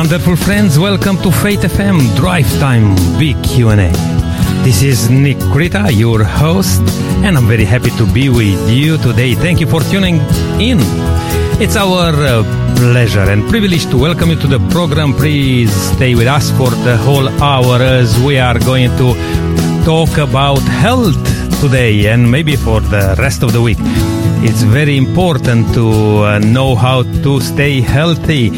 wonderful friends. Welcome to Faith FM Drive Time Big Q&A. This is Nick Creta, your host, and I'm very happy to be with you today. Thank you for tuning in. It's our uh, pleasure and privilege to welcome you to the program. Please stay with us for the whole hour as we are going to talk about health today and maybe for the rest of the week. It's very important to uh, know how to stay healthy.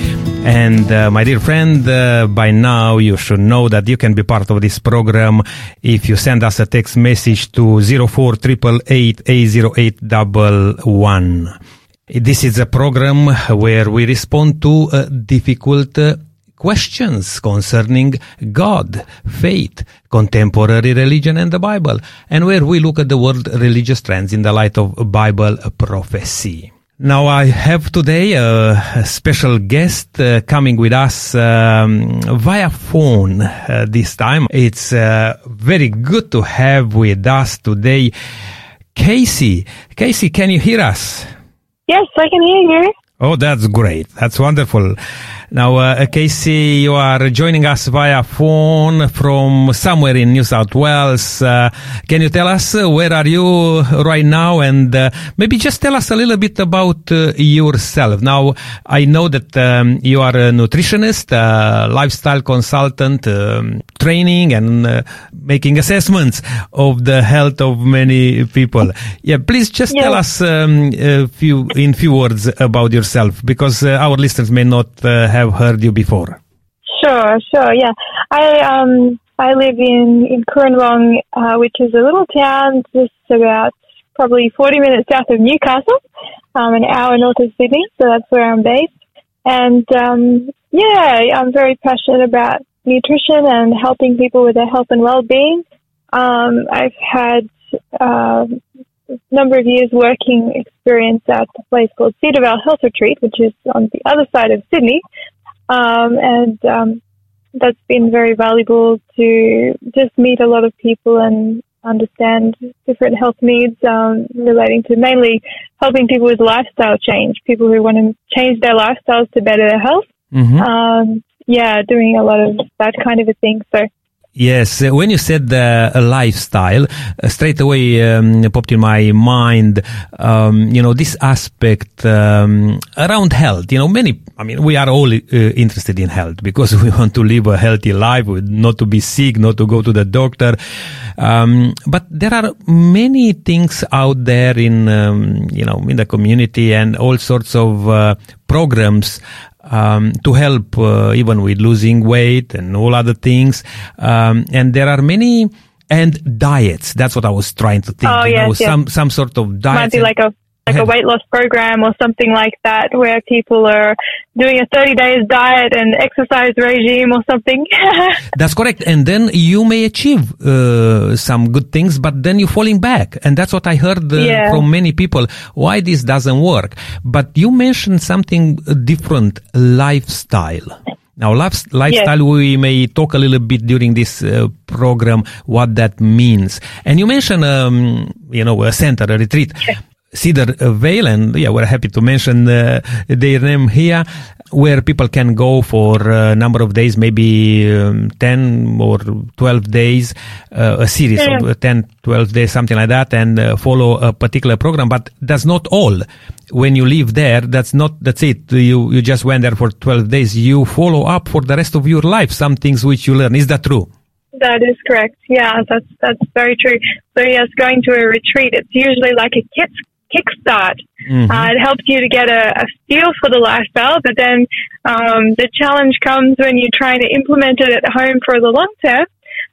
And uh, my dear friend, uh, by now you should know that you can be part of this program if you send us a text message to 0488808111. This is a program where we respond to uh, difficult uh, questions concerning God, faith, contemporary religion, and the Bible, and where we look at the world religious trends in the light of Bible prophecy. Now, I have today a, special guest uh, coming with us um, via phone uh, this time. It's uh, very good to have with us today Kaysie. Kaysie, can you hear us? Yes, I can hear you. Oh, that's great. That's wonderful. Now, uh, Kaysie, you are joining us via phone from somewhere in New South Wales. Uh, can you tell us uh, where are you right now, and uh, maybe just tell us a little bit about uh, yourself. Now, I know that um, you are a nutritionist, a lifestyle consultant, um, training and uh, making assessments of the health of many people. Yeah, please just Yeah. tell us um, a few in few words about yourself, because our listeners may not have heard you before. Sure, sure, yeah. I um I live in in Cooranbong, uh, which is a little town just about probably forty minutes south of Newcastle, um, an hour north of Sydney. So that's where I'm based. And um, yeah, I'm very passionate about nutrition and helping people with their health and well-being. Um, I've had uh, a number of years working experience at a place called Cedarvale Health Retreat, which is on the other side of Sydney. Um, and um, that's been very valuable to just meet a lot of people and understand different health needs um, relating to mainly helping people with lifestyle change, people who want to change their lifestyles to better their health. Mhm. Um, yeah, doing a lot of that kind of a thing. So Yes, uh, when you said uh, lifestyle, uh, straight away um, popped in my mind, um, you know, this aspect um, around health. You know, many, I mean, we are all uh, interested in health because we want to live a healthy life, not to be sick, not to go to the doctor. Um, but there are many things out there in, um, you know, in the community and all sorts of uh, programs um, to help uh, even with losing weight and all other things. Um, and there are many and diets. That's what I was trying to think. Oh, you know, yes, yes. some some sort of diet. might be like a like a weight loss program or something like that where people are doing a 30 days diet and exercise regime or something. That's correct. And then you may achieve uh, some good things, but then you're falling back. And that's what I heard uh, Yeah. from many people, why this doesn't work. But you mentioned something different, lifestyle. Now, life, lifestyle, we may talk a little bit during this uh, program what that means. And you mentioned, um, you know, a center, a retreat. Cedar Vale, and yeah, we're happy to mention uh, their name here, where people can go for a number of days, maybe um, 10 or 12 days, uh, a series Yeah. of uh, 10, 12 days, something like that, and uh, follow a particular program. But that's not all. When you live there, that's not, that's it. You, you just went there for 12 days. You follow up for the rest of your life, some things which you learn. Is that true? that is correct. Yeah, that's that's very true. So yes, going to a retreat, it's usually like a kick kickstart. Uh, it helps you to get a, a feel for the lifestyle, but then um, the challenge comes when you're trying to implement it at home for the long term.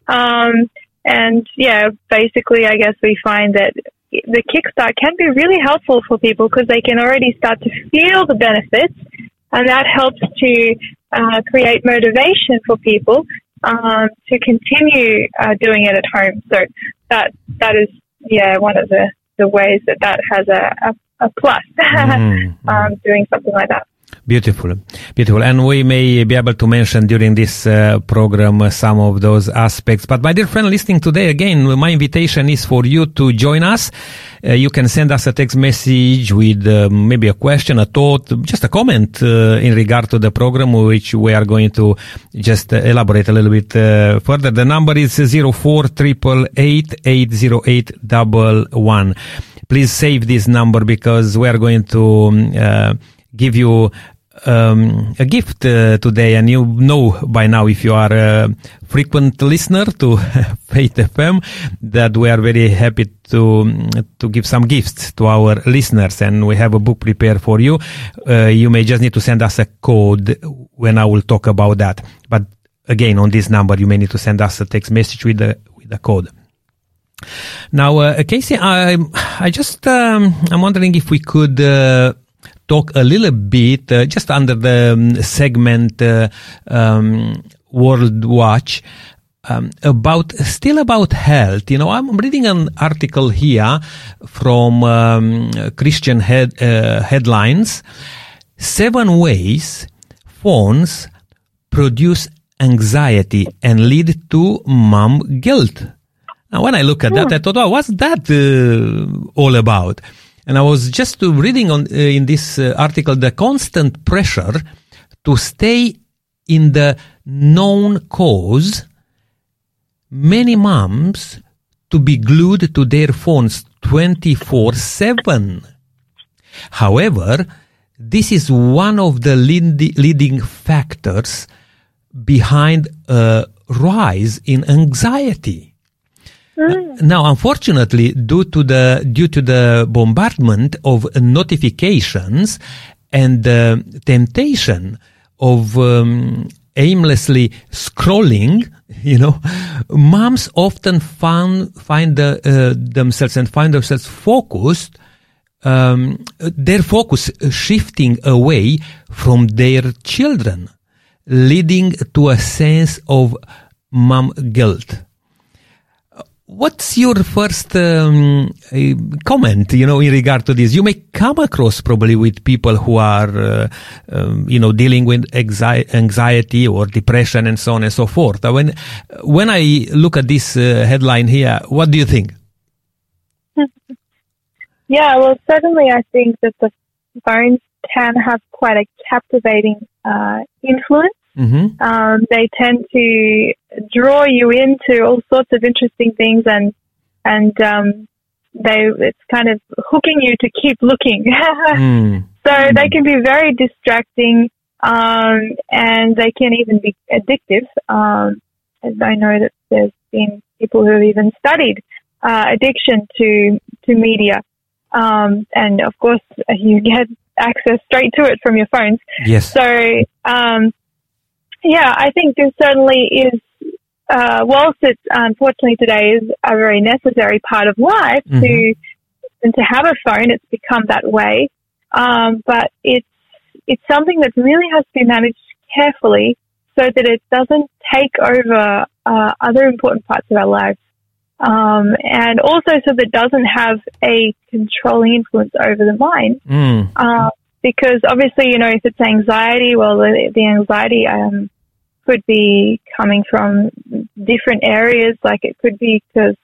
Um, and yeah, basically, I guess we find that the kickstart can be really helpful for people because they can already start to feel the benefits, and that helps to uh, create motivation for people um, to continue uh, doing it at home. So that that is yeah one of the, the ways that that has a, a, a plus Mhm. um, doing something like that. Beautiful, beautiful. And we may be able to mention during this uh, program uh, some of those aspects. But my dear friend listening today, again, my invitation is for you to join us. Uh, you can send us a text message with uh, maybe a question, a thought, just a comment uh, in regard to the program, which we are going to just uh, elaborate a little bit further. The number is zero four triple eight eight zero eight double one. Please save this number because we are going to um, give you um, a gift uh, today, and you know by now if you are a frequent listener to Faith FM that we are very happy to to give some gifts to our listeners, and we have a book prepared for you. Uh, you may just need to send us a code when I will talk about that. But again, on this number, you may need to send us a text message with the with the code. Now, uh, Kaysie, I I just um, I'm wondering if we could uh, talk a little bit uh, just under the um, segment uh, um, World Watch. Um, about still about health. You know, I'm reading an article here from um, Christian head, uh, headlines. Seven ways phones produce anxiety and lead to mom guilt. Now, when I look at that, I thought, well, what's that uh, all about? And I was just reading on uh, in this uh, article the constant pressure to stay in the known cause. Many moms to be glued to their phones 24 7. However, this is one of the leading factors behind a rise in anxiety. Mm. Now, unfortunately, due to the due to the bombardment of notifications and the temptation of um, aimlessly scrolling, you know, moms often find find the, uh, themselves and find themselves focused. Um, their focus shifting away from their children, leading to a sense of mom guilt what's your first um, comment you know in regard to this? You may come across probably with people who are uh, um, you know dealing with anxiety or depression and so on and so forth. When when i look at this uh, headline here what do you think? Yeah well certainly i think that the phones can have quite a captivating uh, influence Mm-hmm. Um, they tend to draw you into all sorts of interesting things, and and um, they it's kind of hooking you to keep looking. mm. So mm. they can be very distracting, um, and they can even be addictive. Um, I know that there's been people who have even studied uh, addiction to to media, um, and of course you get access straight to it from your phones. Yes. So um, yeah, I think there certainly is. Uh, whilst it's unfortunately today is a very necessary part of life mm-hmm. to and to have a phone, it's become that way. Um, but it's it's something that really has to be managed carefully so that it doesn't take over uh, other important parts of our lives, um, and also so that it doesn't have a controlling influence over the mind. Mm. Uh, because obviously, you know, if it's anxiety, well, the, the anxiety um, could be coming from different areas. Like it could be because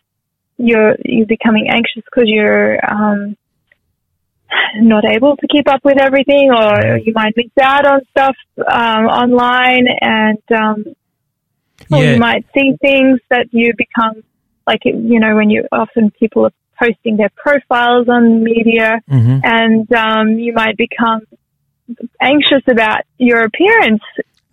you're you're becoming anxious because you're um, not able to keep up with everything, or you might miss out on stuff um, online, and um, or yeah. you might see things that you become like you know when you often people are posting their profiles on media, mm-hmm. and um, you might become anxious about your appearance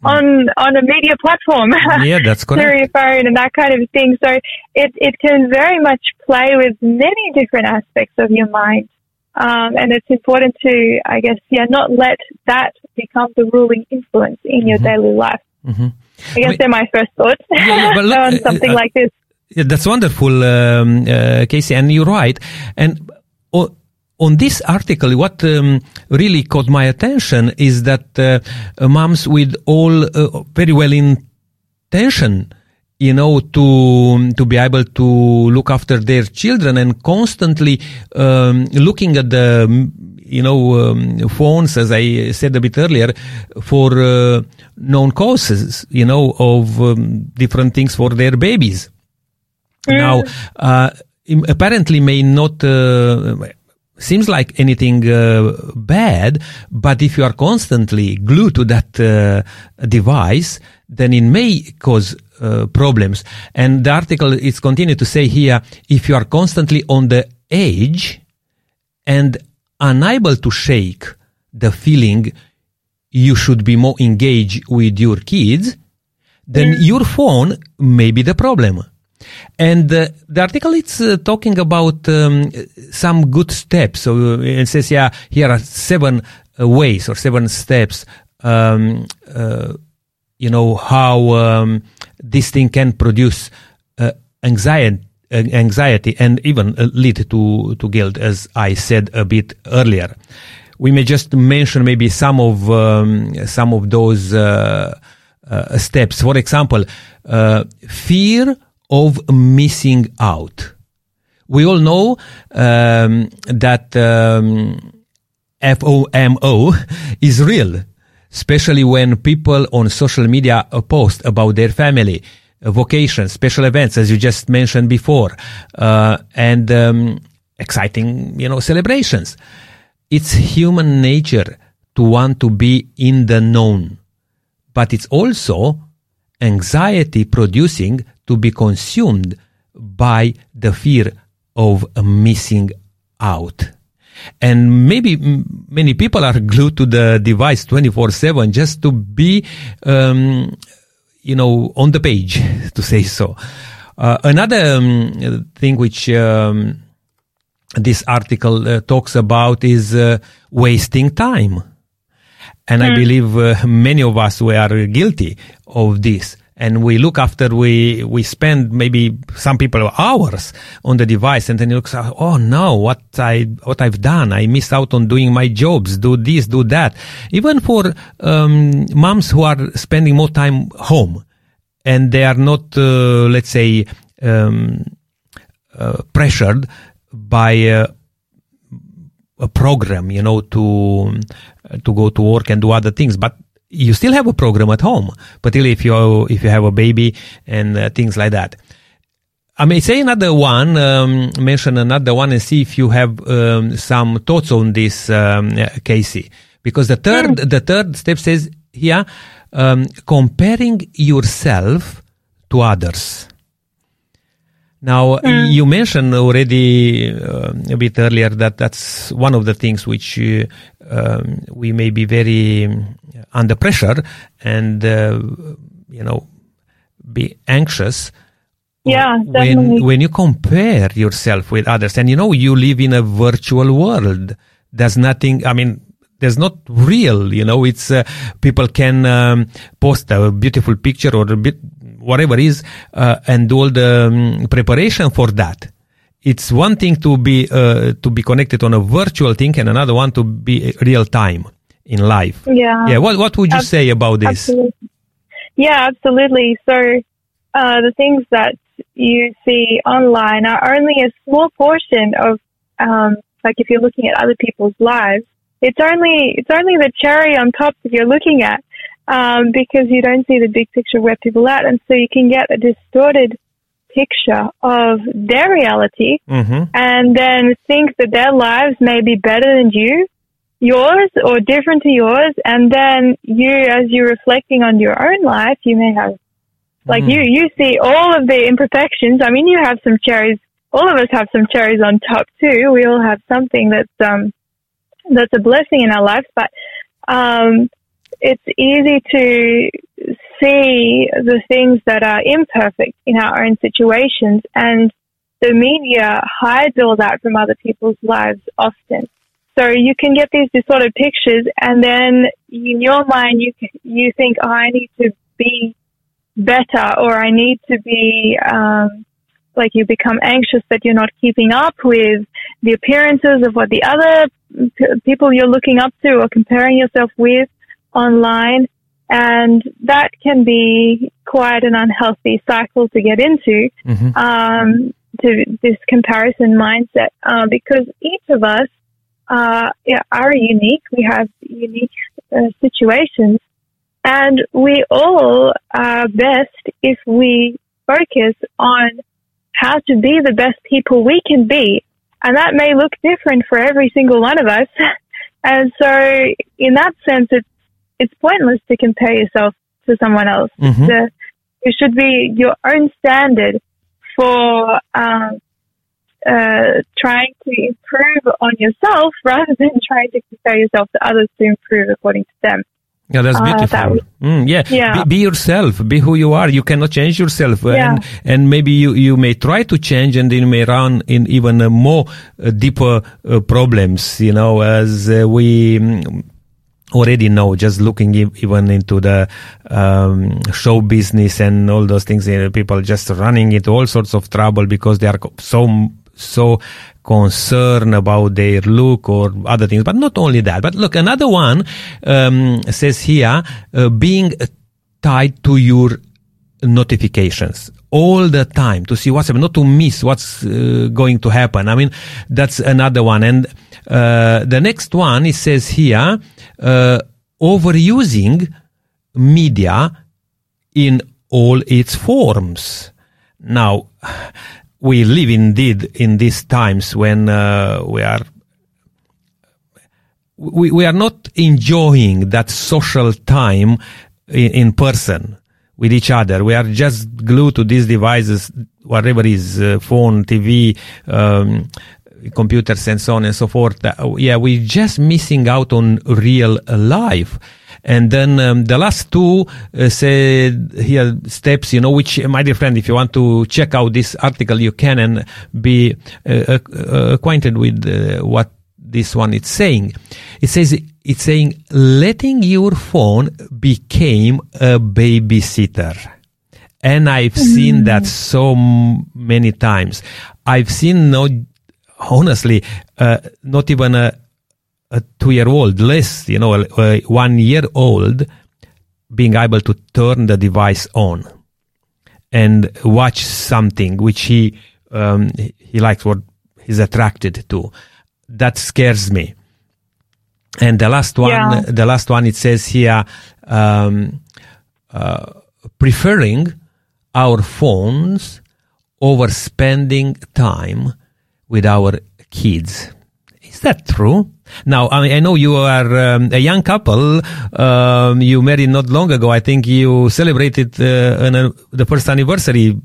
mm. on on a media platform. Yeah, that's correct. through your phone and that kind of thing. So it it can very much play with many different aspects of your mind. Um, and it's important to, I guess, yeah, not let that become the ruling influence in your mm-hmm. daily life. Mm-hmm. I guess I mean, they're my first thoughts yeah, yeah, look, on something uh, like this. That's wonderful, um, uh, Kaysie, and you're right. And oh, on this article, what um, really caught my attention is that uh, moms with all uh, very well intention, you know, to to be able to look after their children and constantly um, looking at the you know, um, phones, as I said a bit earlier, for uh, known causes, you know, of um, different things for their babies. Mm. Now, uh, apparently may not uh, seems like anything uh, bad, but if you are constantly glued to that uh, device, then it may cause uh, problems. And the article is continued to say here, if you are constantly on the edge and unable to shake the feeling you should be more engaged with your kids, then mm. your phone may be the problem. And uh, the article is uh, talking about um, some good steps. So uh, it says, yeah, here are seven uh, ways or seven steps, um, uh, you know, how um, this thing can produce uh, anxiety. Anxiety and even lead to to guilt, as I said a bit earlier. We may just mention maybe some of um, some of those steps. For example, fear of missing out. We all know um, that um, FOMO is real, especially when people on social media post about their family, vocations, special events, as you just mentioned before, uh, and um, exciting, you know, celebrations. It's human nature to want to be in the known, but it's also anxiety producing to be consumed by the fear of missing out. And maybe many people are glued to the device 24 7 just to be, um, you know, on the page, to say so. Uh, another um, thing which um, this article uh, talks about is uh, wasting time. And mm. I hmm. believe uh, many of us were guilty of this and we look after we we spend maybe some people hours on the device and then you look oh no what i what i've done i miss out on doing my jobs do this do that. Even for um, moms who are spending more time home and they are not uh, let's say um, uh, pressured by uh, a program you know to to go to work and do other things. But you still have a program at home, particularly if you if you have a baby and uh, things like that. I may say another one, um, mention another one, and see if you have um, some thoughts on this, um, Kaysie. Because the third mm. the third step says here, um, comparing yourself to others. Now, mm. you mentioned already uh, a bit earlier that that's one of the things which uh, um, we may be very under pressure and, uh, you know, be anxious. Yeah, definitely. when when you compare yourself with others, and you know you live in a virtual world. There's nothing. I mean, there's not real. You know, it's uh, people can um, post a beautiful picture or a bit whatever is, uh, and all the um, preparation for that. It's one thing to be uh, to be connected on a virtual thing, and another one to be real time in life. Yeah. Yeah. What What would you Ab- say about this? Absolutely. Yeah, absolutely. So uh, the things that you see online are only a small portion of, um, like if you're looking at other people's lives, it's only it's only the cherry on top that you're looking at um, because you don't see the big picture where people are at, and so you can get a distorted picture of their reality, mm-hmm. and then think that their lives may be better than you, yours or different to yours, and then you, as you're reflecting on your own life, you may have, like mm. you, you see all of the imperfections. I mean, you have some cherries. All of us have some cherries on top too. We all have something that's um that's a blessing in our lives, but um it's easy to see the things that are imperfect in our own situations and the media hides all that from other people's lives often. So you can get these distorted pictures and then in your mind you, you think, oh, I need to be better or I need to be, um, like you become anxious that you're not keeping up with the appearances of what the other p- people you're looking up to or comparing yourself with online. And that can be quite an unhealthy cycle to get into, mm-hmm. um, to this comparison mindset, uh, because each of us uh, yeah, are unique. We have unique uh, situations, and we all are best if we focus on how to be the best people we can be. And that may look different for every single one of us. and so in that sense, it's, it's pointless to compare yourself to someone else. Mhm. The, it should be your own standard for, um, uh, trying to improve on yourself rather than trying to compare yourself to others to improve according to them. Yeah, that's Uh, beautiful. that was- Mm, yeah, Yeah. Be, be yourself. Be who you are. You cannot change yourself, Yeah. and and maybe you you may try to change, and you may run in even uh, more uh, deeper uh, problems. You know, as uh, we. mm, Already know, just looking even into the um, show business and all those things, you know, people just running into all sorts of trouble because they are so so concerned about their look or other things. But not only that. But look, another one um, says here, uh, being tied to your notifications all the time to see what's happening, not to miss what's uh, going to happen. I mean, that's another one. And uh, the next one, it says here, uh, overusing media in all its forms. Now, we live indeed in these times when uh, we are we, we are not enjoying that social time in, in person with each other. We are just glued to these devices, whatever is uh, phone, TV, um, computers, and so on and so forth. Uh, yeah, we're just missing out on real life. And then um, the last two uh, said here steps, you know, which, my dear friend, if you want to check out this article, you can and be uh, uh, acquainted with uh, what this one is saying. It says it's saying letting your phone became a babysitter. And I've seen that so m- many times. I've seen no, honestly, uh, not even a, a two year old, less, you know, a, one year old being able to turn the device on and watch something which he, um, he- he likes, what he's attracted to. That scares me. And the last one, Yeah. the last one, it says here, um, uh, preferring our phones over spending time with our kids. Is that true? Now, I, mean, I know you are um, a young couple. Um, you married not long ago. I think you celebrated uh, an, uh, the first anniversary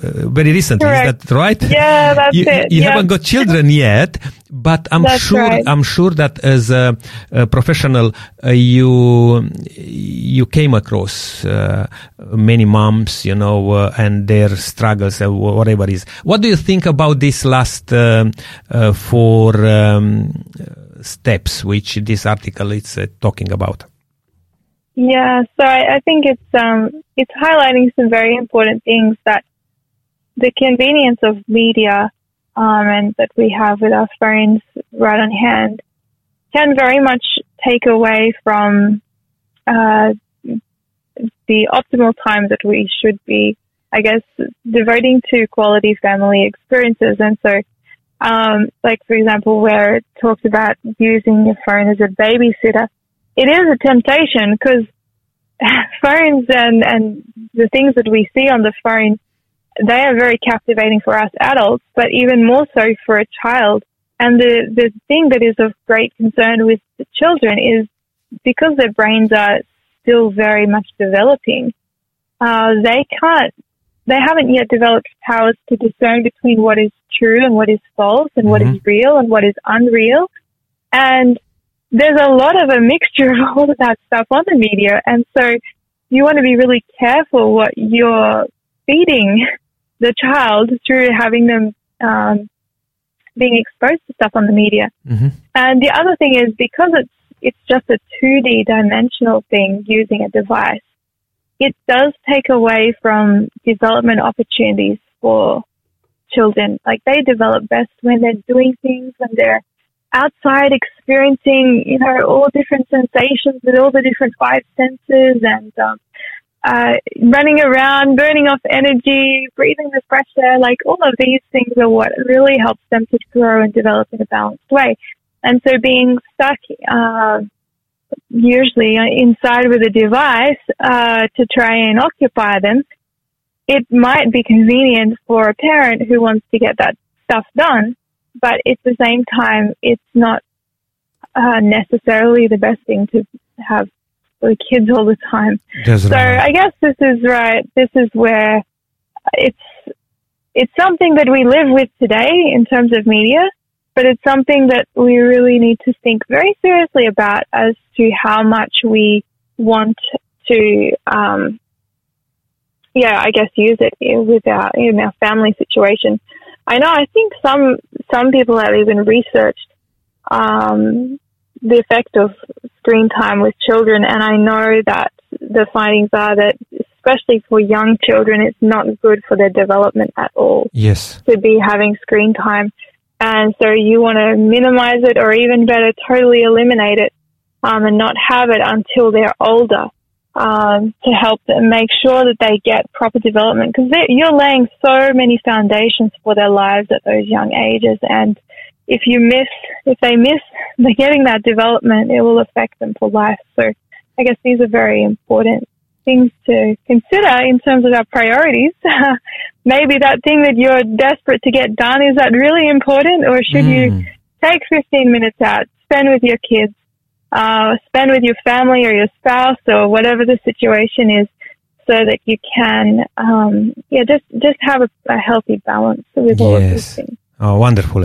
uh, very recently. Correct. Is that right? Yeah, that's you, it. You Yeah. haven't got children yet, but I'm That's sure right. I'm sure that as a, a professional, uh, you you came across uh, many moms, you know, uh, and their struggles, uh, whatever it is. What do you think about this last um, uh, four um, steps, which this article is uh, talking about? Yeah, so I, I think it's um it's highlighting some very important things that the convenience of media um, and that we have with our phones right on hand can very much take away from uh, the optimal time that we should be, I guess, devoting to quality family experiences. And so, um, like for example, where it talks about using your phone as a babysitter, it is a temptation because phones and, and the things that we see on the phone, they are very captivating for us adults, but even more so for a child. And the, the thing that is of great concern with children is because their brains are still very much developing, uh, they can't, they haven't yet developed powers to discern between what is true and what is false and what is Mhm. real and what is unreal. And there's a lot of a mixture of all of that stuff on the media. And so you want to be really careful what you're feeding the child through having them um, being exposed to stuff on the media. hmm And the other thing is because it's it's just a 2D dimensional thing using a device, it does take away from development opportunities for children. Like they develop best when they're doing things, when they're outside experiencing, you know, all different sensations with all the different five senses and um, uh, running around, burning off energy, breathing the fresh air. Like all of these things are what really helps them to grow and develop in a balanced way. And so being stuck, uh, usually inside with a device, uh, to try and occupy them, it might be convenient for a parent who wants to get that stuff done, but at the same time, it's not uh, necessarily the best thing to have the kids all the time. That's so right. I guess this is right. This is where it's it's something that we live with today in terms of media, but it's something that we really need to think very seriously about as to how much we want to, um, yeah, I guess use it with our in our family situation. I know. I think some some people have even researched um, the effect of screen time with children, and I know that the findings are that, especially for young children, it's not good for their development at all Yes. to be having screen time. And so you want to minimize it or even better, totally eliminate it um, and not have it until they're older um, to help them make sure that they get proper development because you're laying so many foundations for their lives at those young ages. And if you miss, if they miss the getting that development, it will affect them for life. So I guess these are very important things to consider in terms of our priorities. Maybe that thing that you're desperate to get done, is that really important or should you Mm. take 15 minutes out, spend with your kids, uh, spend with your family or your spouse or whatever the situation is so that you can, um, yeah, just, just have a, a healthy balance with all of these things. Oh, wonderful.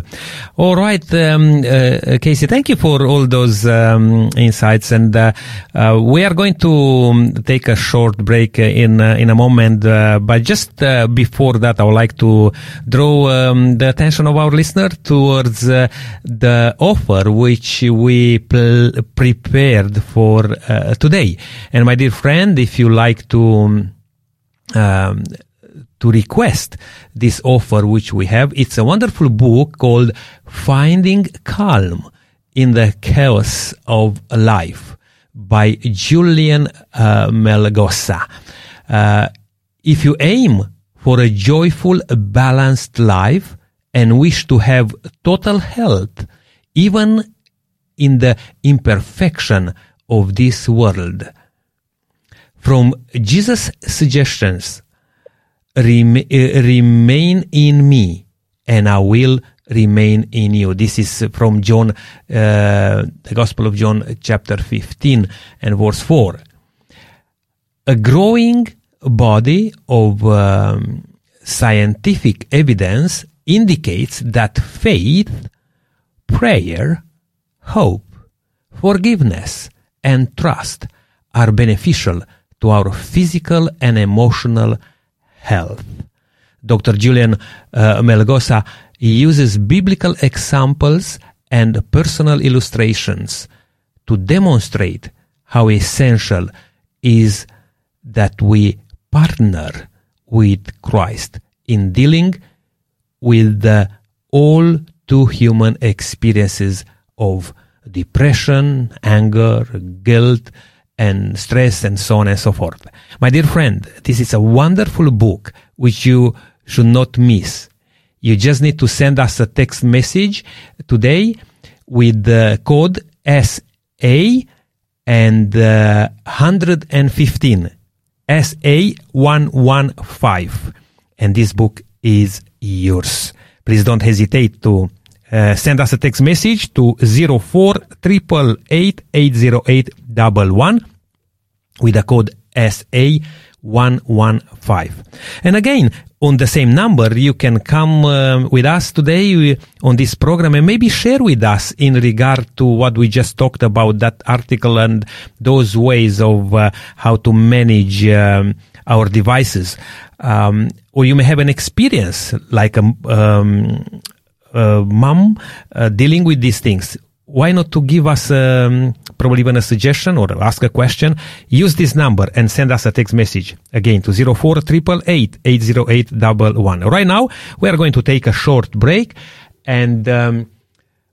All right, um, uh, Kaysie, thank you for all those um, insights. And uh, uh, we are going to um, take a short break uh, in uh, in a moment. Uh, but just uh, before that, I would like to draw um, the attention of our listener towards uh, the offer which we pl- prepared for uh, today. And my dear friend, if you like to. To request this offer which we have. It's a wonderful book called Finding Calm in the Chaos of Life by Julian uh, Melgosa. Uh, if you aim for a joyful, balanced life and wish to have total health, even in the imperfection of this world, from Jesus' suggestions, rem- uh, remain in me and I will remain in you. This is from John, uh, the Gospel of John, chapter 15 and verse 4. A growing body of um, scientific evidence indicates that faith, prayer, hope, forgiveness, and trust are beneficial to our physical and emotional health. Dr. Julian uh, Melgosa uses biblical examples and personal illustrations to demonstrate how essential is that we partner with Christ in dealing with the all too human experiences of depression, anger, guilt, and stress, and so on and so forth. My dear friend, this is a wonderful book which you should not miss. You just need to send us a text message today with the code SA and uh, 115 SA115 and this book is yours. Please don't hesitate to uh, send us a text message to 04 888 with the code SA115. And again, on the same number, you can come um, with us today uh, on this program and maybe share with us in regard to what we just talked about, that article and those ways of uh, how to manage um, our devices. Um, or you may have an experience like a, um, a mom uh, dealing with these things why not to give us um, probably even a suggestion or ask a question? Use this number and send us a text message again to 04 888 Right now, we are going to take a short break and um,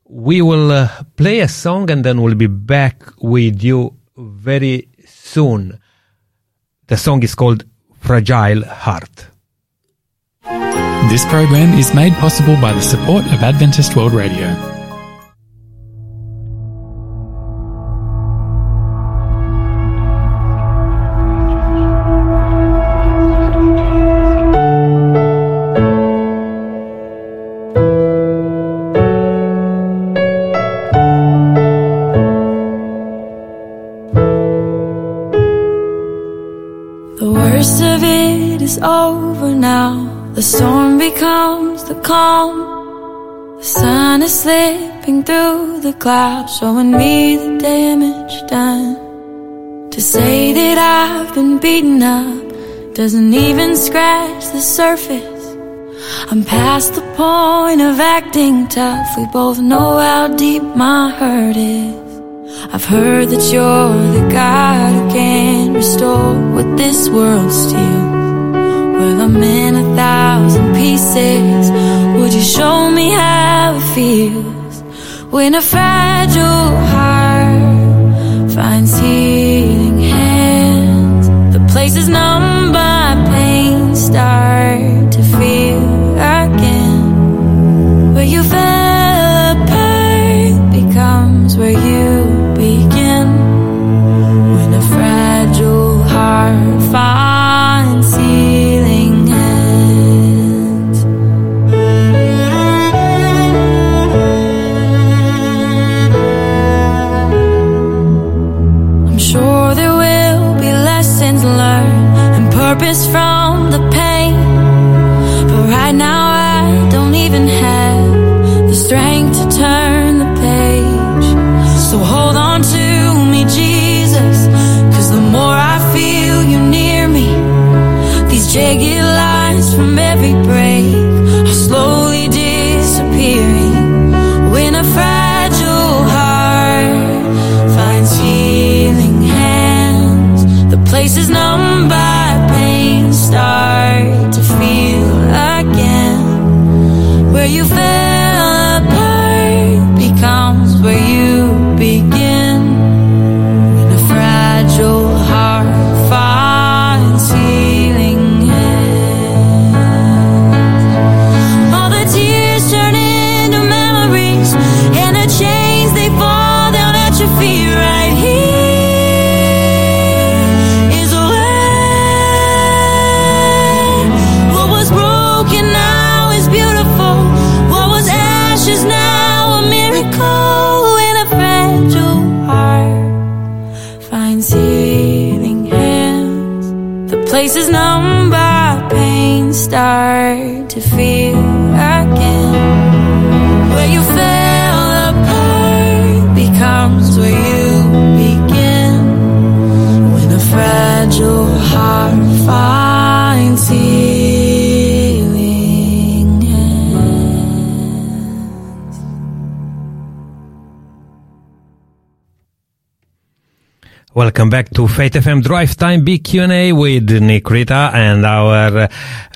we will uh, play a song and then we'll be back with you very soon. The song is called Fragile Heart. This program is made possible by the support of Adventist World Radio. The worst of it is over. The storm becomes the calm. The sun is slipping through the clouds, showing me the damage done. To say that I've been beaten up doesn't even scratch the surface. I'm past the point of acting tough. We both know how deep my hurt is. I've heard that you're the God who can restore what this world steals. Well, I'm in a thousand pieces. Would you show me how it feels when a fragile heart finds healing hands? The place is numb by pain, start to feel again. Where you fell Welcome back to Faith FM Drive Time Big Q&A with Nick Creta and our uh,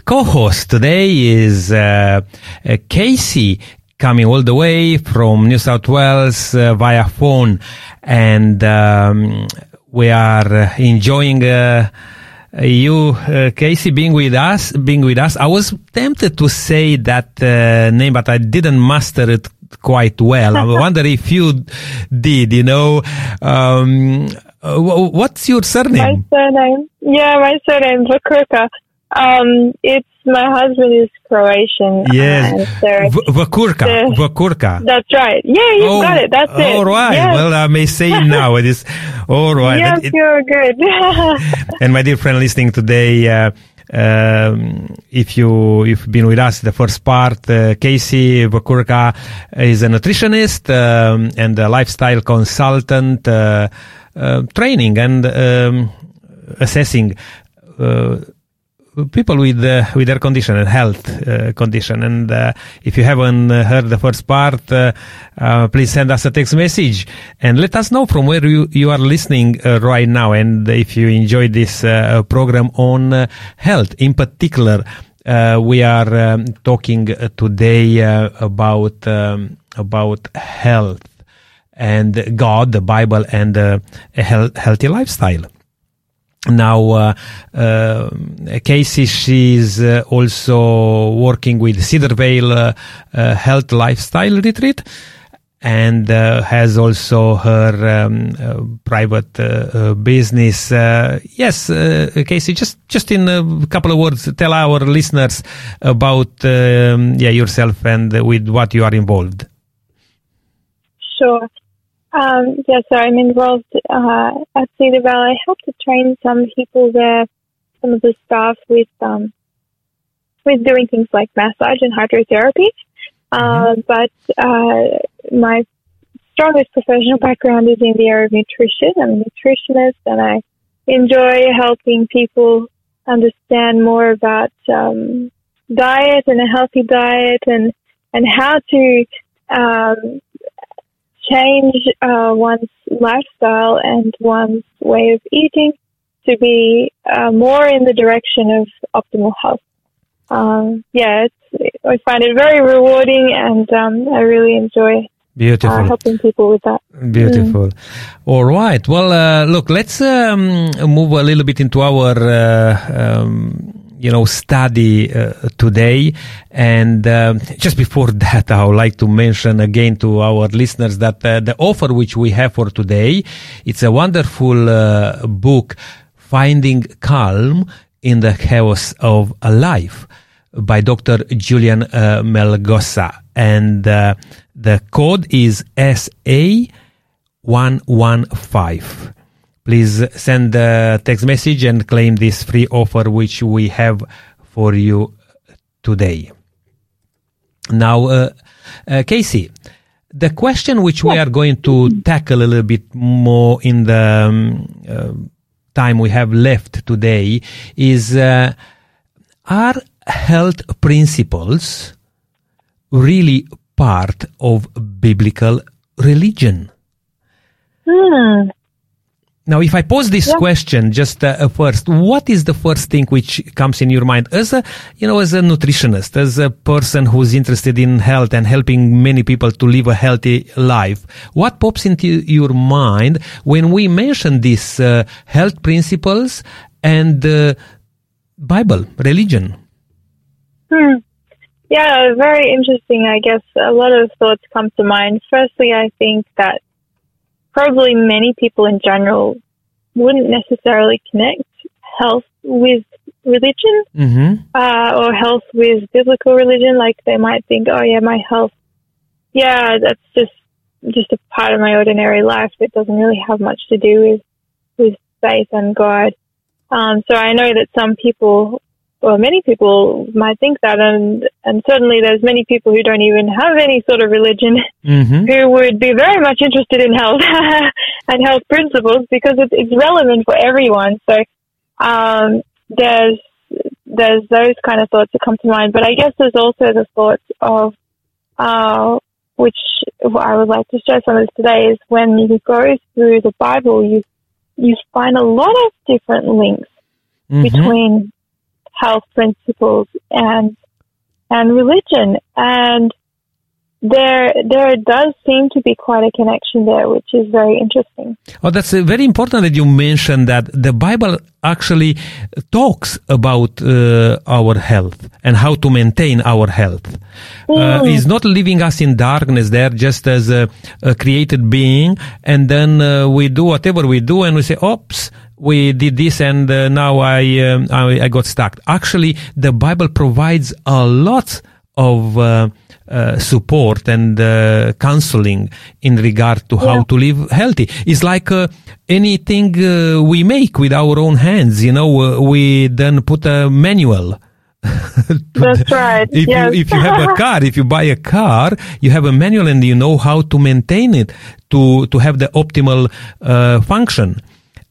co-host today is uh, uh, Kaysie coming all the way from New South Wales uh, via phone and um, we are enjoying you, uh, Kaysie, being with us, being with us. I was tempted to say that uh, name, but I didn't master it quite well. I wonder if you did, you know. Um, uh, what's your surname? My surname? yeah, my surname Vokurka. Um, it's my husband is Croatian. Yes. V- Vokurka. the- Vokurka. that's right. Yeah, you've got it. That's it. All right. Yes. Well, I may say it now. It is all right. yes, it- you're good. and my dear friend listening today, uh, um, if you you've been with us the first part, uh, Kaysie Vokurka is a nutritionist um, and a lifestyle consultant, uh, uh, training and um, assessing. People with uh, with their condition and health uh, condition and uh, if you haven't uh, heard the first part uh, uh, please send us a text message and let us know from where you, you are listening right now and if you enjoyed this program on health in particular we are um, talking today about um, about health and God, the Bible, and a health, healthy lifestyle. Now, uh, uh, Kaysie, she's uh, also working with Cedarvale uh, uh, Health Lifestyle Retreat and uh, has also her um, private business. Yes, Kaysie, just just in a couple of words, tell our listeners about um, yeah yourself and with what you are involved. Sure. Um, yeah, so I'm involved uh, at Cedar Valley. I help to train some people there some of the staff with um, with doing things like massage and hydrotherapy. Uh, but uh, my strongest professional background is in the area of nutrition. I'm a nutritionist, and I enjoy helping people understand more about um, diet and a healthy diet, and and how to um, change uh, one's lifestyle and one's way of eating to be uh, more in the direction of optimal health. Um, yeah, I find it very rewarding, and um, I really enjoy Beautiful. Uh, helping people with that. Beautiful. Mm. All right. Well, uh, look, let's um, move a little bit into our, uh, um, you know, study uh, today. And um, just before that, I would like to mention again to our listeners that uh, the offer which we have for today, it's a wonderful uh, book, Finding Calm in the Chaos of Life by Dr. Julian Melgosa. And the code is SA115. Please send a text message and claim this free offer which we have for you today. Now, uh, uh, Kaysie, the question which we are going to tackle a little bit more in the um, uh, time we have left today is uh, are health principles really part of biblical religion? Hmm. Now, if I pose this yeah. question just uh, first, what is the first thing which comes in your mind as a, you know, as a nutritionist, as a person who's interested in health and helping many people to live a healthy life? What pops into your mind when we mention these uh, health principles and uh, Bible, religion? Hmm. Yeah, very interesting. I guess a lot of thoughts come to mind. Firstly, I think that probably many people in general wouldn't necessarily connect health with religion mm-hmm. uh, or health with biblical religion. Like they might think, oh yeah, my health, yeah, that's just just a part of my ordinary life. It doesn't really have much to do with with faith and God. Um, so I know that some people well, many people might think that, and and certainly there's many people who don't even have any sort of religion mm-hmm. who would be very much interested in health and health principles because it's, it's relevant for everyone. So um, there's there's those kind of thoughts that come to mind, but I guess there's also the thoughts of uh, which I would like to share some of this today is when you go through the Bible, you you find a lot of different links mm-hmm. between health principles and and religion. And there there does seem to be quite a connection there which is very interesting oh that's uh, very important that you mentioned that the bible actually talks about uh, our health and how to maintain our health mm. uh, is not leaving us in darkness there just as a, a created being and then uh, we do whatever we do and we say oops we did this and uh, now I, um, I, I got stuck. Actually, the Bible provides a lot of uh, uh, support and uh, counseling in regard to yeah. how to live healthy. It's like uh, anything uh, we make with our own hands. You know, we then put a manual. That's right. If yes. you if you have a car, if you buy a car, you have a manual and you know how to maintain it to to have the optimal function.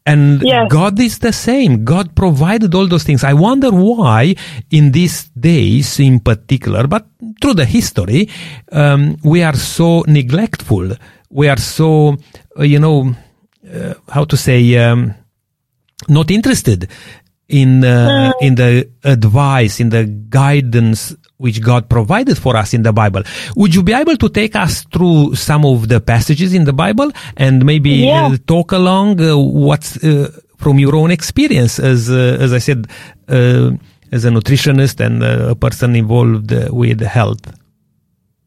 And yes. God is the same. God provided all those things. I wonder why in these days in particular, but through the history, um, we are so neglectful. We are so, uh, you know, uh, how to say, um, not interested in uh, mm. in the advice, in the guidance which God provided for us in the Bible. Would you be able to take us through some of the passages in the Bible and maybe yeah. uh, talk along uh, what's uh, from your own experience as uh, as I said uh, as a nutritionist and uh, a person involved with health?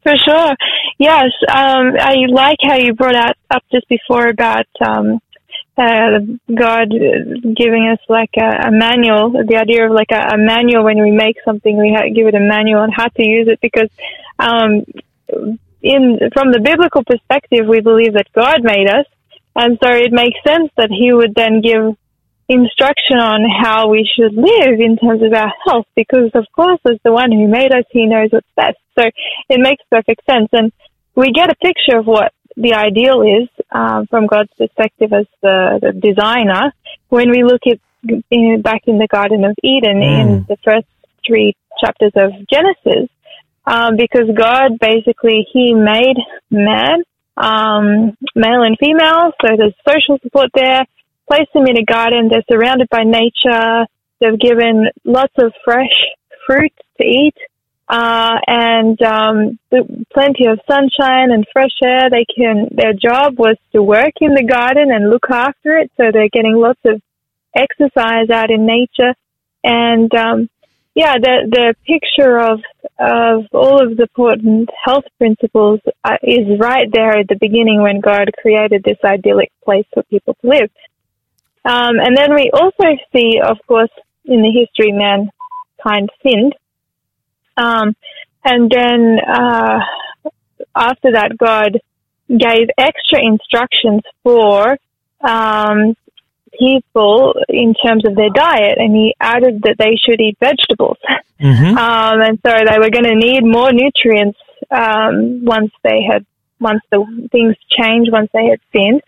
For sure. Yes. Um, I like how you brought up just before about um, uh, God giving us like a, a, manual, the idea of like a, a manual when we make something, we ha- give it a manual on how to use it because, um, in, from the biblical perspective, we believe that God made us. And so it makes sense that he would then give instruction on how we should live in terms of our health because of course as the one who made us he knows what's best. So it makes perfect sense. And we get a picture of what the ideal is um, from god's perspective as the, the designer when we look at back in the garden of eden mm. in the first three chapters of genesis um, because god basically he made man um, male and female so there's social support there Place them in a garden. They're surrounded by nature. They've given lots of fresh fruit to eat, uh, and um, plenty of sunshine and fresh air. They can. Their job was to work in the garden and look after it, so they're getting lots of exercise out in nature. And um, yeah, the the picture of of all of the important health principles uh, is right there at the beginning when God created this idyllic place for people to live. Um, and then we also see, of course, in the history, mankind sinned. Um, and then uh, after that, God gave extra instructions for um, people in terms of their diet, and He added that they should eat vegetables. Mm-hmm. Um, and so they were going to need more nutrients um, once they had once the things changed, once they had sinned.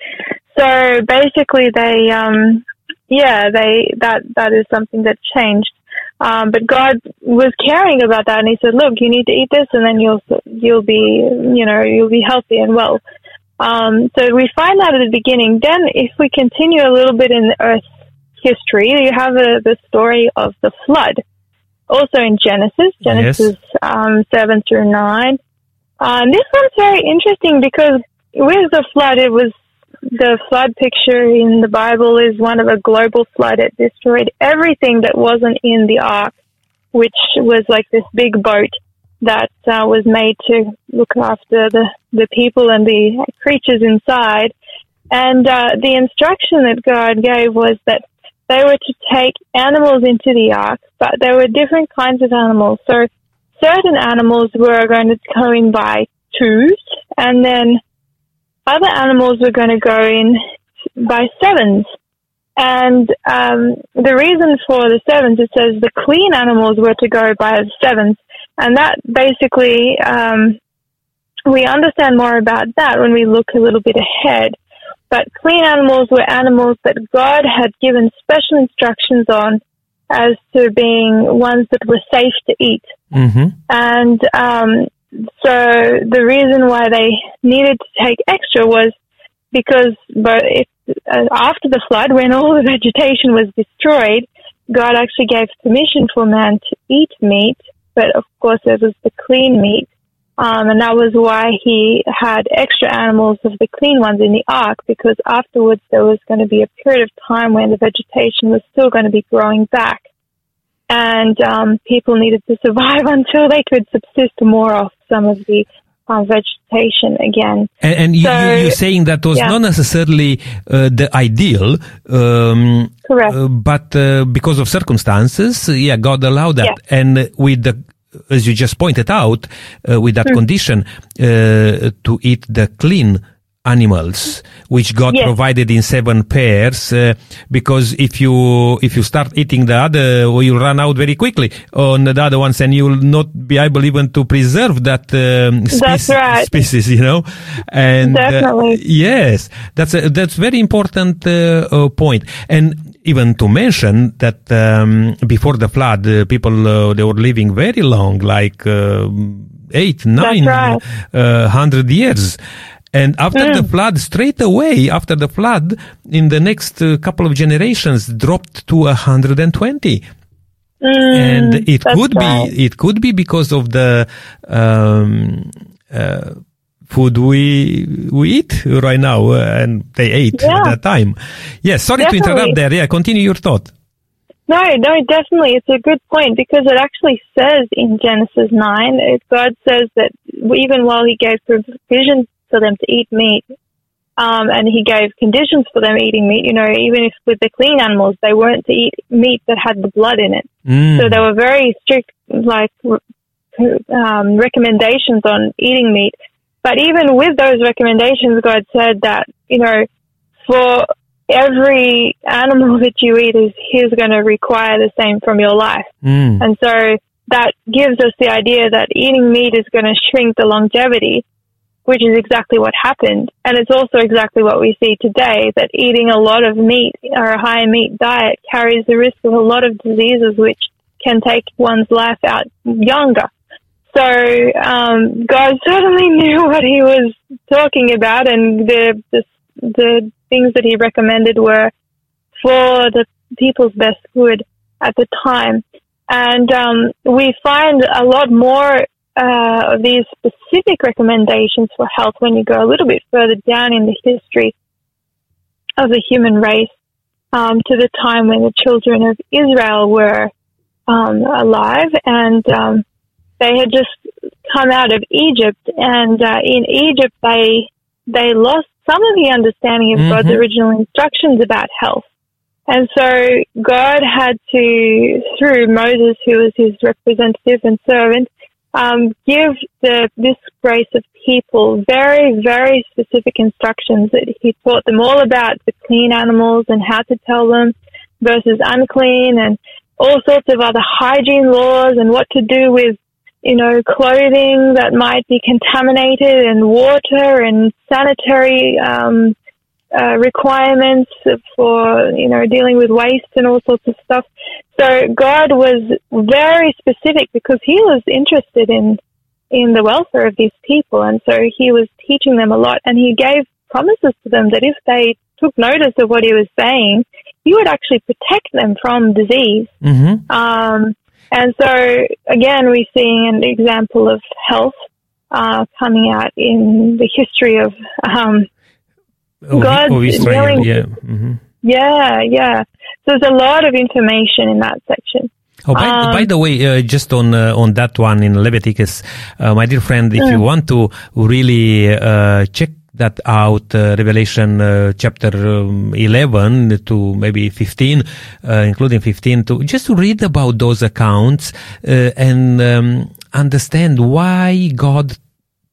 So basically, they, um, yeah, they that that is something that changed. Um, but God was caring about that, and He said, "Look, you need to eat this, and then you'll you'll be, you know, you'll be healthy and well." Um, so we find that at the beginning. Then, if we continue a little bit in the Earth's history, you have a, the story of the flood. Also in Genesis, Genesis yes. um, seven through nine. Um, this one's very interesting because with the flood, it was the flood picture in the Bible is one of a global flood. It destroyed everything that wasn't in the ark, which was like this big boat that uh, was made to look after the, the people and the creatures inside. And uh, the instruction that God gave was that they were to take animals into the ark, but there were different kinds of animals. So certain animals were going to go in by twos, and then other animals were going to go in by sevens. And um, the reason for the sevens, it says the clean animals were to go by sevens. And that basically, um, we understand more about that when we look a little bit ahead. But clean animals were animals that God had given special instructions on as to being ones that were safe to eat. Mm-hmm. And um, so the reason why they needed to take extra was because but if, uh, after the flood, when all the vegetation was destroyed, God actually gave permission for man to eat meat, but of course it was the clean meat. Um, and that was why he had extra animals of the clean ones in the ark, because afterwards there was going to be a period of time when the vegetation was still going to be growing back and um, people needed to survive until they could subsist more off some of the uh, vegetation again. And, and you, are saying that was yeah. not necessarily uh, the ideal, um, correct? Uh, but uh, because of circumstances, yeah, God allowed that, yeah. and with the as you just pointed out, uh, with that mm. condition uh, to eat the clean animals which God yes. provided in seven pairs uh, because if you if you start eating the other well, you'll run out very quickly on the other ones and you'll not be able even to preserve that um, species, right. species you know and uh, Definitely. Uh, yes that's a, that's very important uh, uh, point and even to mention that um, before the flood uh, people they were living very long like eight nine right. hundred years and after the flood, straight away after the flood, in the next uh, couple of generations, dropped to 120. Mm, and it could right. be, it could be because of the, um, uh, food we we eat right now uh, and they ate yeah. at that time. Yes, sorry definitely. to interrupt there. Yeah, continue your thought. No, no, definitely. It's a good point because it actually says in Genesis 9, God says that even while he gave provision for them to eat meat. Um, and he gave conditions for them eating meat. You know, even if with the clean animals, they weren't to eat meat that had the blood in it. Mm. So there were very strict, like, um, recommendations on eating meat. But even with those recommendations, God said that, you know, for every animal that you eat is, is going to require the same from your life. Mm. And so that gives us the idea that eating meat is going to shrink the longevity, which is exactly what happened. And it's also exactly what we see today that eating a lot of meat or a high meat diet carries the risk of a lot of diseases which can take one's life out younger. So um, God certainly knew what He was talking about, and the, the the things that He recommended were for the people's best good at the time. And um, we find a lot more uh, of these specific recommendations for health when you go a little bit further down in the history of the human race um, to the time when the children of Israel were um, alive and um, they had just come out of Egypt and uh, in Egypt they they lost some of the understanding of mm-hmm. God's original instructions about health. And so God had to, through Moses, who was his representative and servant, um, give the, this race of people very, very specific instructions that he taught them all about the clean animals and how to tell them versus unclean and all sorts of other hygiene laws and what to do with, you know, clothing that might be contaminated and water and sanitary, um, uh, requirements for, you know, dealing with waste and all sorts of stuff. So God was very specific because he was interested in, in the welfare of these people. And so he was teaching them a lot and he gave promises to them that if they took notice of what he was saying, he would actually protect them from disease. Mm-hmm. Um, and so again, we're seeing an example of health, uh, coming out in the history of, um, of, God of Israel, yeah. hmm Yeah, yeah. So there's a lot of information in that section. Oh, by, Um, by the way, uh, just on uh, on that one in Leviticus, uh, my dear friend, if Mm. you want to really uh, check that out, uh, Revelation uh, chapter um, 11 to maybe 15, uh, including 15, to just to read about those accounts uh, and um, understand why God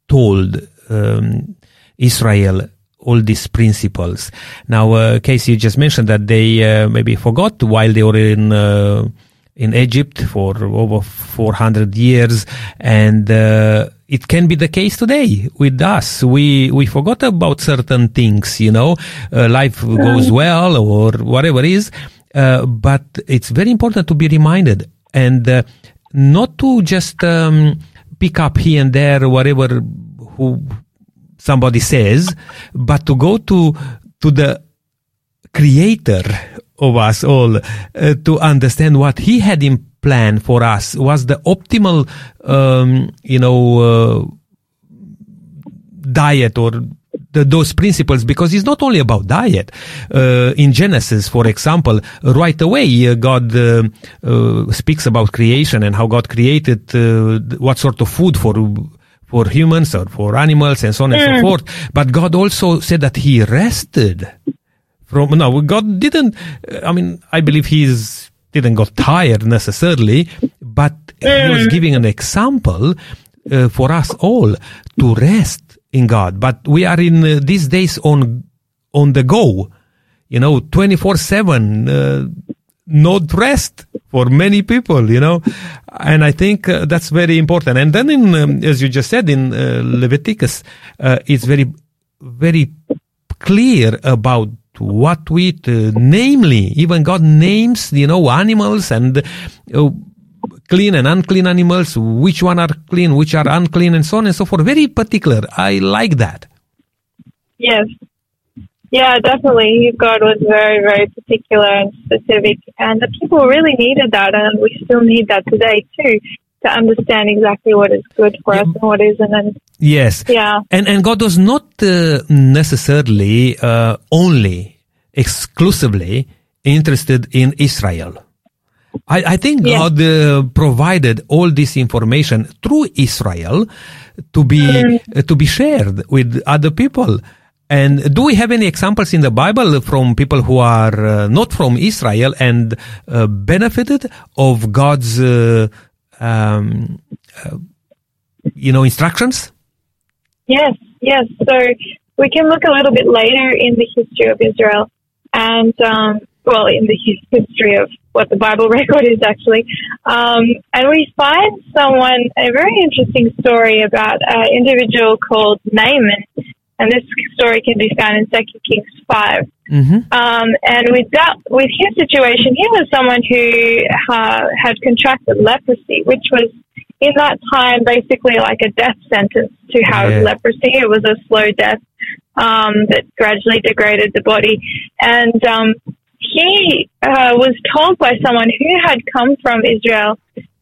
told um, Israel all these principles. Now, uh, Kaysie, you just mentioned that they uh, maybe forgot while they were in uh, in Egypt for over 400 years, and uh, it can be the case today with us. We we forgot about certain things, you know, uh, life goes well or whatever it is, uh, but it's very important to be reminded and uh, not to just um, pick up here and there whatever who somebody says, but to go to to the creator of us all uh, to understand what he had in plan for us was the optimal um, you know uh, diet or the, those principles because it's not only about diet. Uh, in Genesis, for example, right away, uh, God uh, uh, speaks about creation and how God created uh, what sort of food for for humans or for animals and so on and so forth. But God also said that He rested from. No, God didn't. I mean, I believe He's didn't got tired necessarily, but He was giving an example uh, for us all to rest in God. But we are in uh, these days on on the go, you know, twenty four seven, uh, not rest for many people, you know, and I think uh, that's very important. And then, in um, as you just said in uh, Leviticus, uh, it's very very clear about what we eat, uh, namely, even God names, you know, animals and uh, clean and unclean animals, which one are clean, which are unclean, and so on and so forth. Very particular. I like that. Yes. Yeah, definitely. God was very, very particular and specific, and the people really needed that, and we still need that today too, to understand exactly what is good for us and what isn't. And Yes. yeah, And and God was not uh, necessarily uh, only exclusively interested in Israel. I, I think Yeah. God uh, provided all this information through Israel to be uh, to be shared with other people. And do we have any examples in the Bible from people who are uh, not from Israel and uh, benefited of God's, uh, um, uh, you know, instructions? Yes, yes. So we can look a little bit later in the history of Israel and um, well, in the history of what the Bible record is actually. Um, and we find someone, a very interesting story about an individual called Naaman. And this story can be found in Second Kings 5. Mm-hmm. Um, and with that, with his situation, he was someone who uh, had contracted leprosy, which was in that time basically like a death sentence to have yeah. leprosy. It was a slow death um, that gradually degraded the body. And um, he uh, was told by someone who had come from Israel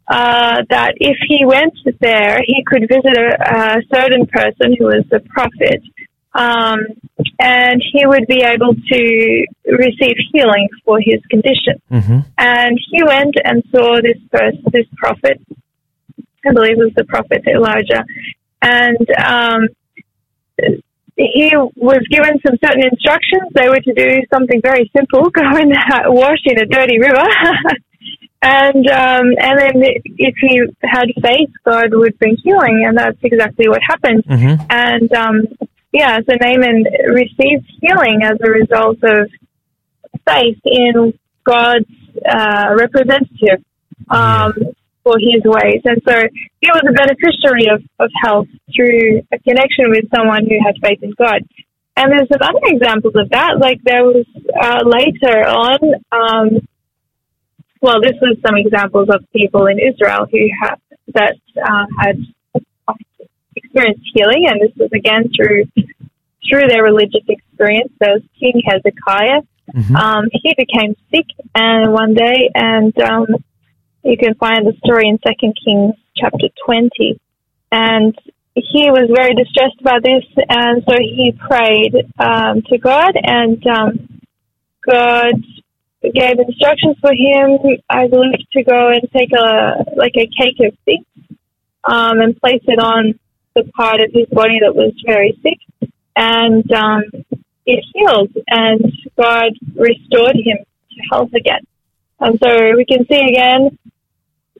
uh, that if he went there, he could visit a, a certain person who was a prophet, um, and he would be able to receive healing for his condition. Mm-hmm. And he went and saw this person, this prophet. I believe it was the prophet Elijah, and um, he was given some certain instructions. They were to do something very simple: go and wash in a dirty river. and um, and then if he had faith, God would bring healing, and that's exactly what happened. Mm-hmm. And um, yeah, so Naaman received healing as a result of faith in God's uh, representative. Um, for his ways. And so he was a beneficiary of, of health through a connection with someone who had faith in God. And there's some other examples of that. Like there was uh, later on, um, well, this was some examples of people in Israel who had that uh, had experienced healing, and this was again through through their religious experience. There was King Hezekiah. Mm-hmm. Um, he became sick, and one day, and um, you can find the story in Second Kings chapter 20. And he was very distressed about this, and so he prayed um, to God, and um, God gave instructions for him, I believe, to go and take a like a cake of figs um, and place it on the part of his body that was very sick, and um, it healed, and God restored him to health again. And so we can see again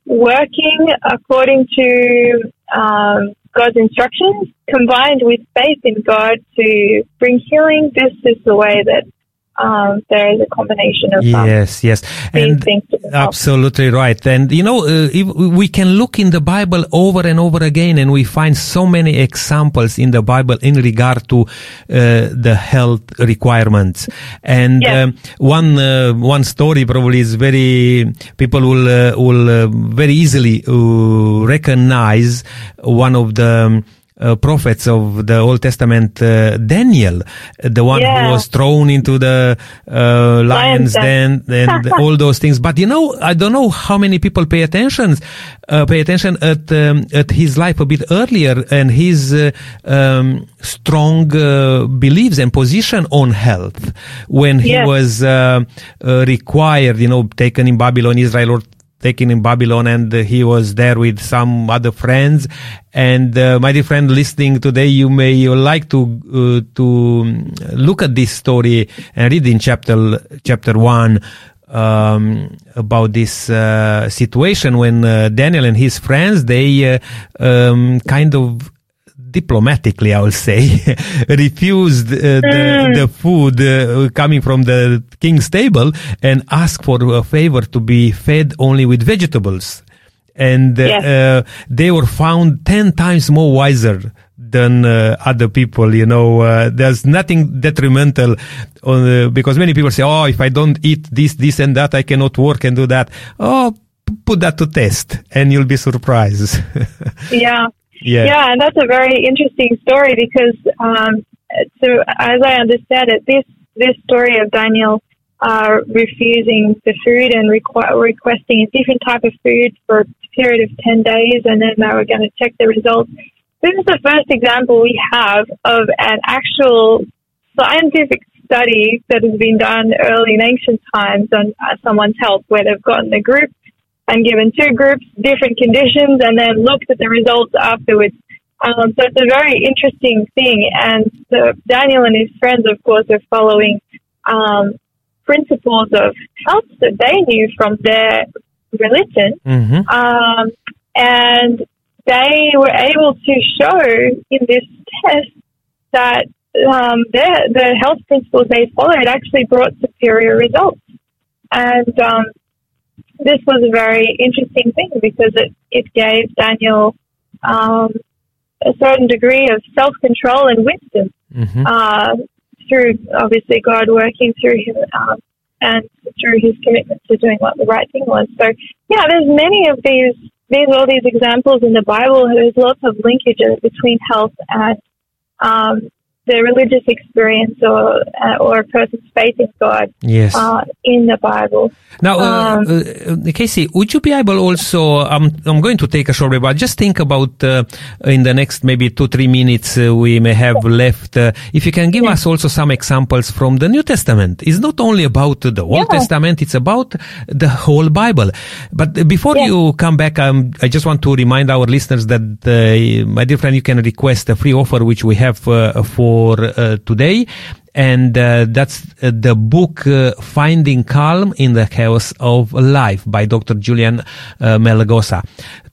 working according to um, God's instructions combined with faith in God to bring healing, this is the way that um, there is a combination of yes, yes, and absolutely right. And you know, uh, we can look in the Bible over and over again, and we find so many examples in the Bible in regard to uh, the health requirements. And yes. um, one uh, one story probably is very people will uh, will uh, very easily uh, recognize one of the um, uh, prophets of the Old Testament, uh, Daniel, the one yeah. who was thrown into the uh, lion's den and all those things. But you know, I don't know how many people pay attention, uh, pay attention at um, at his life a bit earlier and his uh, um, strong uh, beliefs and position on health when he yes. was required, you know, taken in Babylon, Israel, or taken in Babylon and he was there with some other friends. And uh, my dear friend listening today, you may like to uh, to look at this story and read in chapter chapter one um, about this uh, situation when uh, Daniel and his friends they uh, um, kind of diplomatically, I will say, refused uh, the, mm. the, food uh, coming from the king's table and asked for a favor to be fed only with vegetables. And uh, yes. Uh, they were found 10 times more wiser than uh, other people. You know, uh, there's nothing detrimental on, because many people say, oh, if I don't eat this, this and that, I cannot work and do that. Oh, put that to test and you'll be surprised. yeah. Yeah. Yeah, and that's a very interesting story because, um, so as I understand it, this this story of Daniel uh, refusing the food and requ- requesting a different type of food for a period of ten days, and then they were going to check the results. This is the first example we have of an actual scientific study that has been done early in ancient times on uh, someone's health, where they've gotten a group and given two groups different conditions and then looked at the results afterwards. Um, so it's a very interesting thing. And so Daniel and his friends, of course, are following um, principles of health that they knew from their religion. Mm-hmm. Um, and they were able to show in this test that um, their, the health principles they followed actually brought superior results. And um, this was a very interesting thing because it, it gave Daniel um, a certain degree of self control and wisdom mm-hmm. uh, through obviously God working through him um, and through his commitment to doing what the right thing was. So yeah, there's many of these these all these examples in the Bible. There's lots of linkages between health and um, the religious experience or uh, or a person's faith in God yes. Uh, in the Bible. Now, uh, um, uh, Kaysie, would you be able also? Um, I'm going to take a short break, but just think about uh, in the next maybe two three minutes uh, we may have left. if you can give yeah. us also some examples from the New Testament, it's not only about the Old yeah. Testament; it's about the whole Bible. But before yeah. you come back, um, I just want to remind our listeners that my dear friend, you can request a free offer which we have for for uh, today and uh, that's uh, the book uh, Finding Calm in the Chaos of Life by Dr. Julian uh, Melgosa.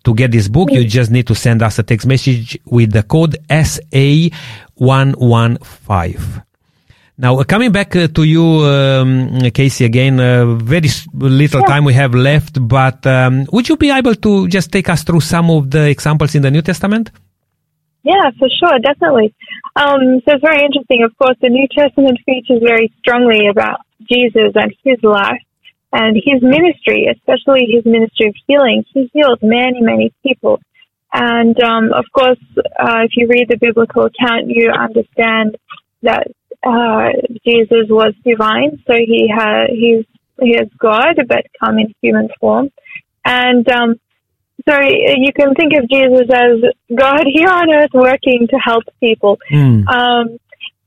To get this book, you just need to send us a text message with the code SA115. Now, uh, coming back to you, um, Kaysie, again, very little time we have left, but um, would you be able to just take us through some of the examples in the New Testament? Yeah, for sure, definitely. Um, so it's very interesting. Of course, the New Testament features very strongly about Jesus and his life and his ministry, especially his ministry of healing. He healed many, many people. And um, of course, uh, if you read the biblical account, you understand that uh, Jesus was divine, so he had he's he is God, but come in human form. And um, so you can think of Jesus as God here on earth working to help people. Mm. Um,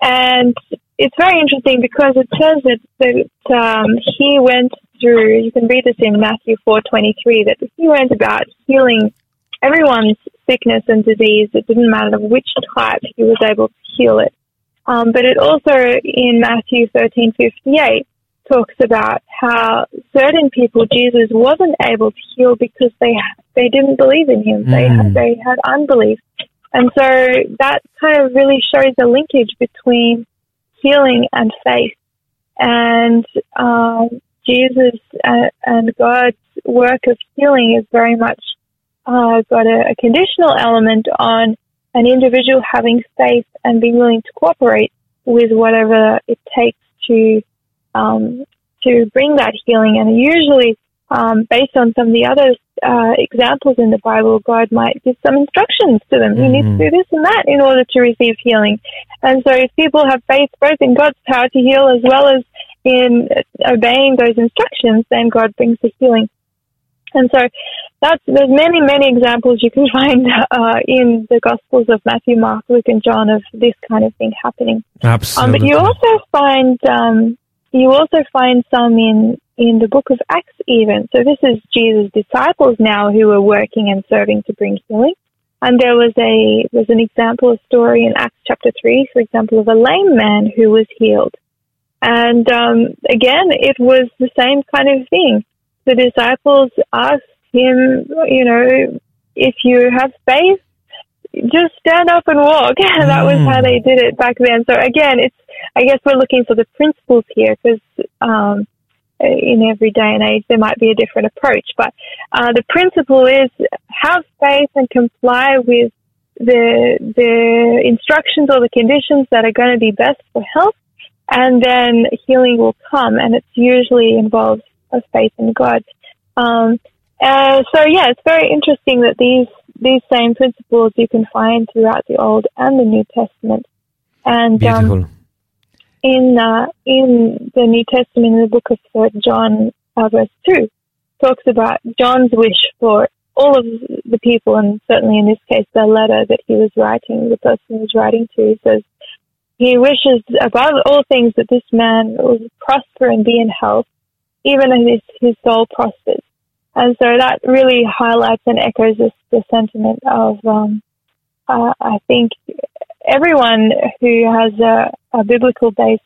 and it's very interesting because it says that, that um, he went through, you can read this in Matthew 4.23, that he went about healing everyone's sickness and disease. It didn't matter which type, he was able to heal it. Um, but it also in Matthew 13:58 talks about how certain people Jesus wasn't able to heal because they they didn't believe in him. Mm. They had, they had unbelief, and so that kind of really shows a linkage between healing and faith. And um, Jesus uh, and God's work of healing is very much uh, got a, a conditional element on an individual having faith and being willing to cooperate with whatever it takes to um, to bring that healing. And usually, um, based on some of the other uh, examples in the Bible, God might give some instructions to them. Mm-hmm. You need to mm-hmm. do this and that in order to receive healing. And so, if people have faith both in God's power to heal as well as in obeying those instructions, then God brings the healing. And so that's, there's many, many examples you can find uh, in the Gospels of Matthew, Mark, Luke, and John of this kind of thing happening. Absolutely. Um, but you also find um, you also find some in in the book of Acts even. So this is Jesus' disciples now who are working and serving to bring healing. And there was a was an example, a story in Acts chapter three, for example, of a lame man who was healed. And um, again, it was the same kind of thing the disciples asked him, you know, if you have faith, just stand up and walk. And that was how they did it back then. So again, it's, I guess we're looking for the principles here because, um, in every day and age, there might be a different approach. But uh, the principle is have faith and comply with the the instructions or the conditions that are going to be best for health, and then healing will come. And it usually involves a faith in God. Um, uh, so yeah, it's very interesting that these these same principles you can find throughout the Old and the New Testament. And um, in uh, in the New Testament, in the book of John, uh, verse two, talks about John's wish for all of the people, and certainly in this case, the letter that he was writing, the person he was writing to, says he wishes above all things that this man will prosper and be in health, even as his, his soul prospers. And so that really highlights and echoes this, the sentiment of, um, uh, I think everyone who has a, a biblical based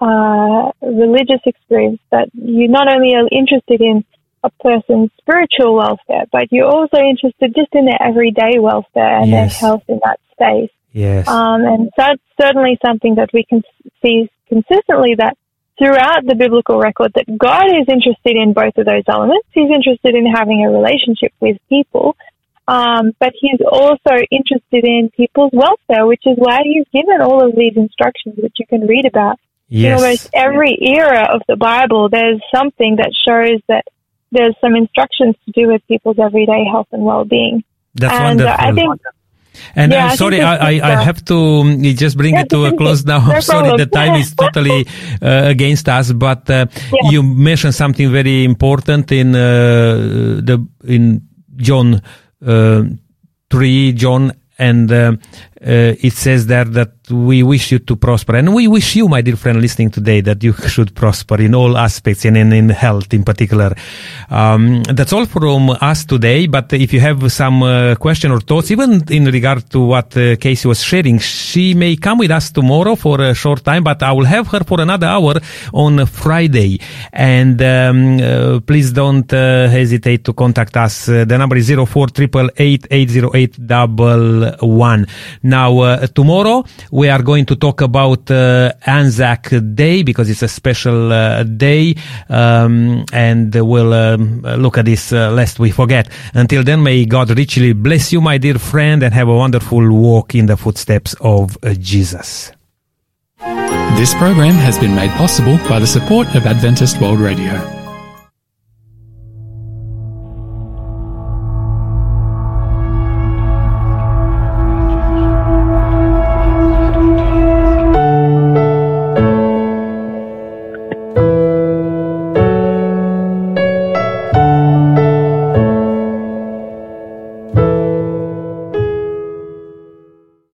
uh, religious experience that you not only are interested in a person's spiritual welfare, but you're also interested just in their everyday welfare and yes. their health in that space. Yes. Um, and that's certainly something that we can see consistently that throughout the biblical record that God is interested in both of those elements. He's interested in having a relationship with people, um, but he's also interested in people's welfare, which is why he's given all of these instructions which you can read about. yes. In almost every era of the Bible, there's something that shows that there's some instructions to do with people's everyday health and well-being. That's and uh, wonderful. I think And Yeah, I'm sorry, I, I, I uh, have to um, just bring Yeah, it to a close now. I'm sorry, the time is totally uh, against us, but uh, Yeah. you mentioned something very important in uh, the in John uh, three, John, and uh, it says there that we wish you to prosper, and we wish you, my dear friend, listening today, that you should prosper in all aspects and in, in health in particular. Um, that's all from us today. But if you have some uh, question or thoughts, even in regard to what uh, Kaysie was sharing, she may come with us tomorrow for a short time, but I will have her for another hour on Friday. And um, uh, please don't uh, hesitate to contact us. Uh, the number is zero four triple eight eight zero eight double one. Now uh, tomorrow we are going to talk about uh, Anzac Day because it's a special uh, day, um, and we'll um, look at this uh, lest we forget. Until then, may God richly bless you, my dear friend, and have a wonderful walk in the footsteps of uh, Jesus. This program has been made possible by the support of Adventist World Radio.